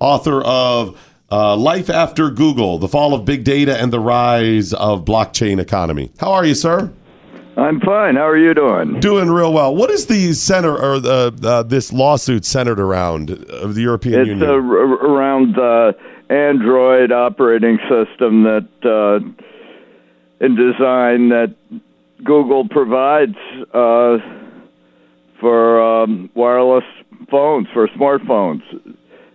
author of uh, Life After Google, The Fall of Big Data and the Rise of Blockchain Economy. How are you, sir? I'm fine. How are you doing? Doing real well. What is the center or the uh, this lawsuit centered around of the European It's Union? uh, around the Android operating system that uh, in design that Google provides uh, for um, wireless phones for smartphones.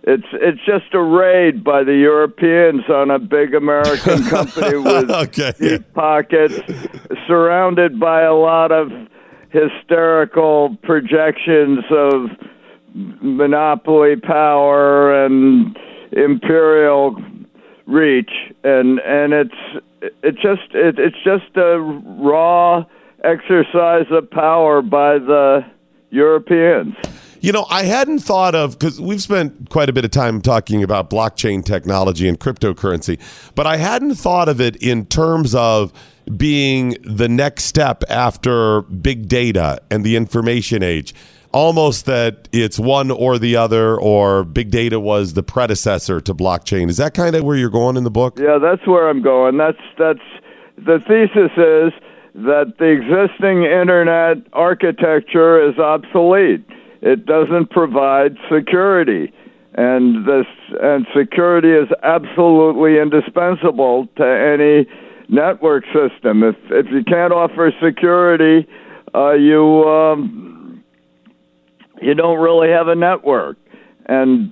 It's it's just a raid by the Europeans on a big American company with Okay. deep pockets, surrounded by a lot of hysterical projections of monopoly power and imperial reach, and and it's it just it, it's just a raw exercise of power by the Europeans. You know, I hadn't thought of because we've spent quite a bit of time talking about blockchain technology and cryptocurrency, but I hadn't thought of it in terms of being the next step after big data and the information age. Almost that it's one or the other, or big data was the predecessor to blockchain. Is that kind of where you're going in the book? Yeah, that's where I'm going. That's that's the thesis is that the existing internet architecture is obsolete. It doesn't provide security. And this and security is absolutely indispensable to any network system. If if you can't offer security, uh, you um, you don't really have a network. And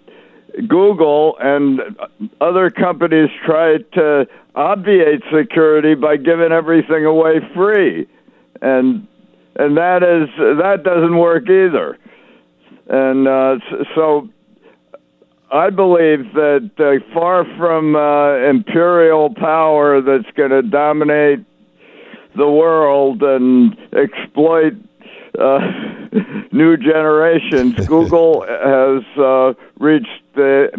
Google and other companies try to obviate security by giving everything away free, and and that is that doesn't work either. And uh, so, I believe that uh, far from uh, imperial power that's going to dominate the world and exploit uh, new generations, Google has uh, reached the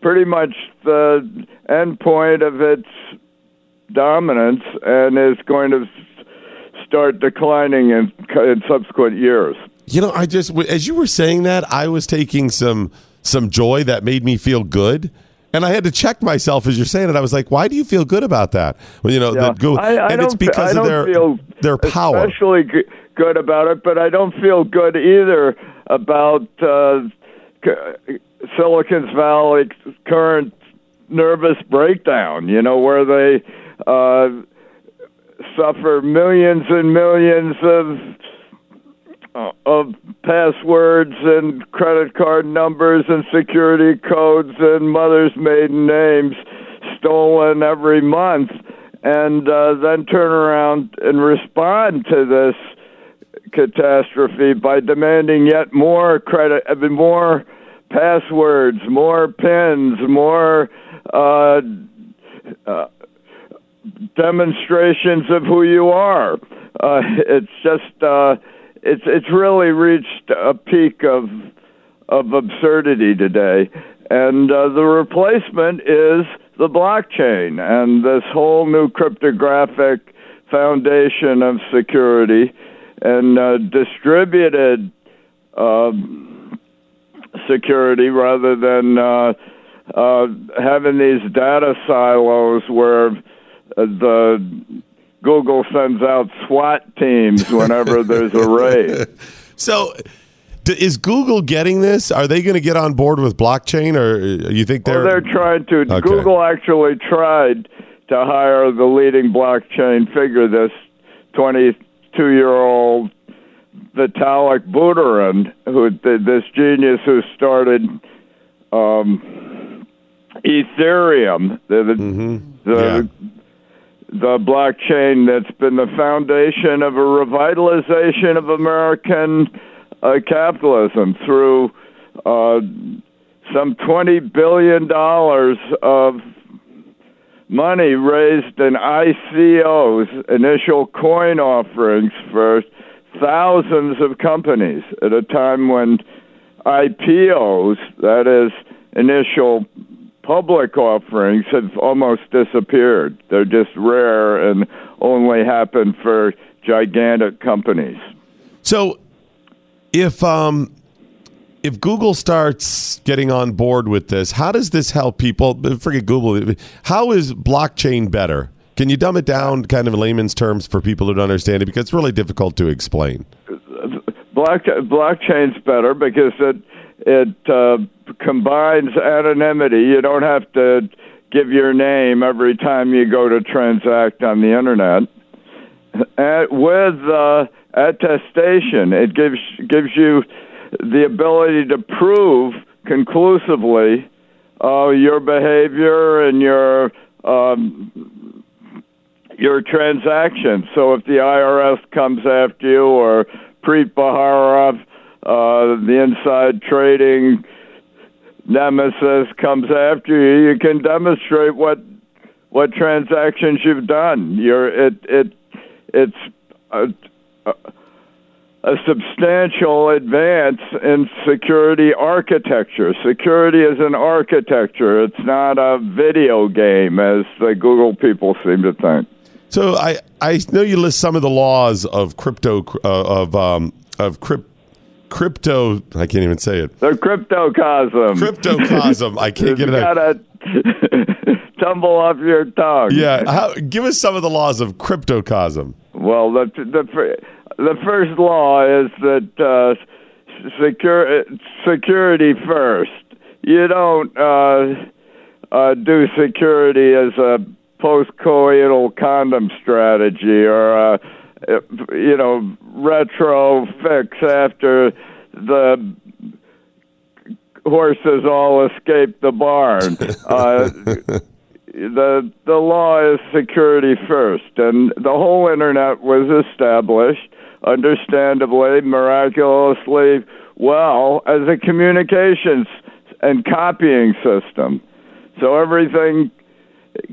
pretty much the end point of its dominance and is going to start declining in, in subsequent years. You know, I just as you were saying that, I was taking some some joy that made me feel good. And I had to check myself as you're saying it. I was like, "Why do you feel good about that?" Well, you know, Yeah. Google, I, I and don't, it's because I of their feel their power. especially good about it, but I don't feel good either about uh, Silicon Valley's current nervous breakdown. You know, where they uh, suffer millions and millions of of passwords and credit card numbers and security codes and mothers' maiden names stolen every month, and uh, then turn around and respond to this catastrophe by demanding yet more credit, mean, more passwords, more pins, more uh, uh, demonstrations of who you are. Uh, it's just uh, it's it's really reached a peak of of absurdity today, and uh, the replacement is the blockchain and this whole new cryptographic foundation of security and uh, distributed um, security rather than uh, uh, having these data silos where the Google sends out SWAT teams whenever there's a raid. So, d- is Google getting this? Are they going to get on board with blockchain, or uh, you think they're? they're trying to. Okay. Google actually tried to hire the leading blockchain figure, this 22 year old Vitalik Buterin, who this genius who started um, Ethereum, the the, Mm-hmm. the, the blockchain that's been the foundation of a revitalization of American uh, capitalism through uh, some $20 billion of money raised in ICOs, initial coin offerings for thousands of companies at a time when IPOs, that is, initial public offerings, have almost disappeared. They're just rare and only happen for gigantic companies. So, if um, if Google starts getting on board with this, how does this help people? Forget Google. How is blockchain better? Can you dumb it down, kind of in layman's terms, for people who don't understand it? Because it's really difficult to explain. Block, blockchain's better because it it uh, combines anonymity. You don't have to give your name every time you go to transact on the internet. And with uh, attestation, it gives gives you the ability to prove conclusively uh, your behavior and your um, your transaction. So if the IRS comes after you or Preet Bharara, uh, the inside trading nemesis comes after you, you can demonstrate what what transactions you've done. You're it it it's a, a, substantial advance in security architecture. Security is an architecture. It's not a video game, as the Google people seem to think. So I, I know you list some of the laws of crypto uh, of um, of crypto crypto. I can't even say it. The cryptocosm. Cryptocosm. I can't get it out. Gotta tumble off your tongue. Yeah. How, give us some of the laws of cryptocosm. Well, the the the first law is that uh, secure, security first. You don't uh, uh, do security as a post-coital condom strategy or a you know retro fix after the horses all escape the barn. Uh, the the law is security first, and the whole internet was established, understandably, miraculously well as a communications and copying system. So everything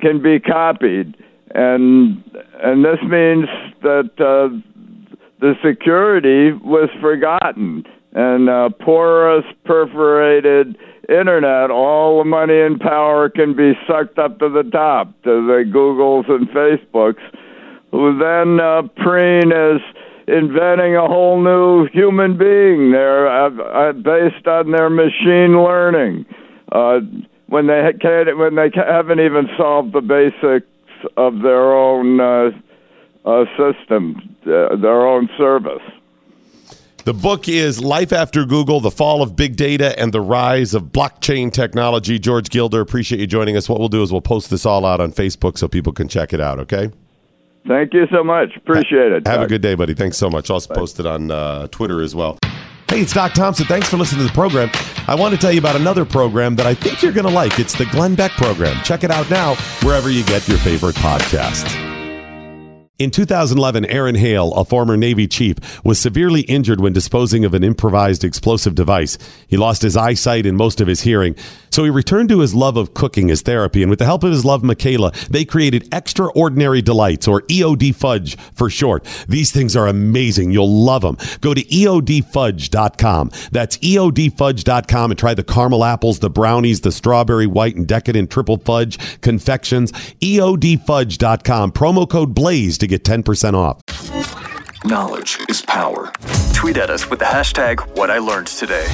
can be copied, and and this means that uh, the security was forgotten and uh, porous, perforated internet, all the money and power can be sucked up to the top to the Googles and Facebooks, who then uh, preen as inventing a whole new human being there uh, uh, based on their machine learning. Uh, when they can't, when they haven't even solved the basics of their own uh, uh, system, uh, their own service. The book is Life After Google The Fall of Big Data and the Rise of Blockchain Technology. George Gilder, appreciate you joining us. What we'll do is we'll post this all out on Facebook so people can check it out, okay? Thank you so much. Appreciate it. Have a good day, buddy. Thanks so much. I'll post it on uh, Twitter as well. Hey, it's Doc Thompson. Thanks for listening to the program. I want to tell you about another program that I think you're going to like. It's the Glenn Beck program. Check it out now wherever you get your favorite podcasts. In 2011, Aaron Hale, a former Navy chief, was severely injured when disposing of an improvised explosive device. He lost his eyesight and most of his hearing. So he returned to his love of cooking as therapy, and with the help of his love, Michaela, they created Extraordinary Delights, or EOD Fudge for short. These things are amazing. You'll love them. Go to EODFudge.com. That's EODFudge.com and try the caramel apples, the brownies, the strawberry white and decadent triple fudge confections. EODFudge.com. Promo code BLAZE to get 10% off. Knowledge is power. Tweet at us with the hashtag what I learned today.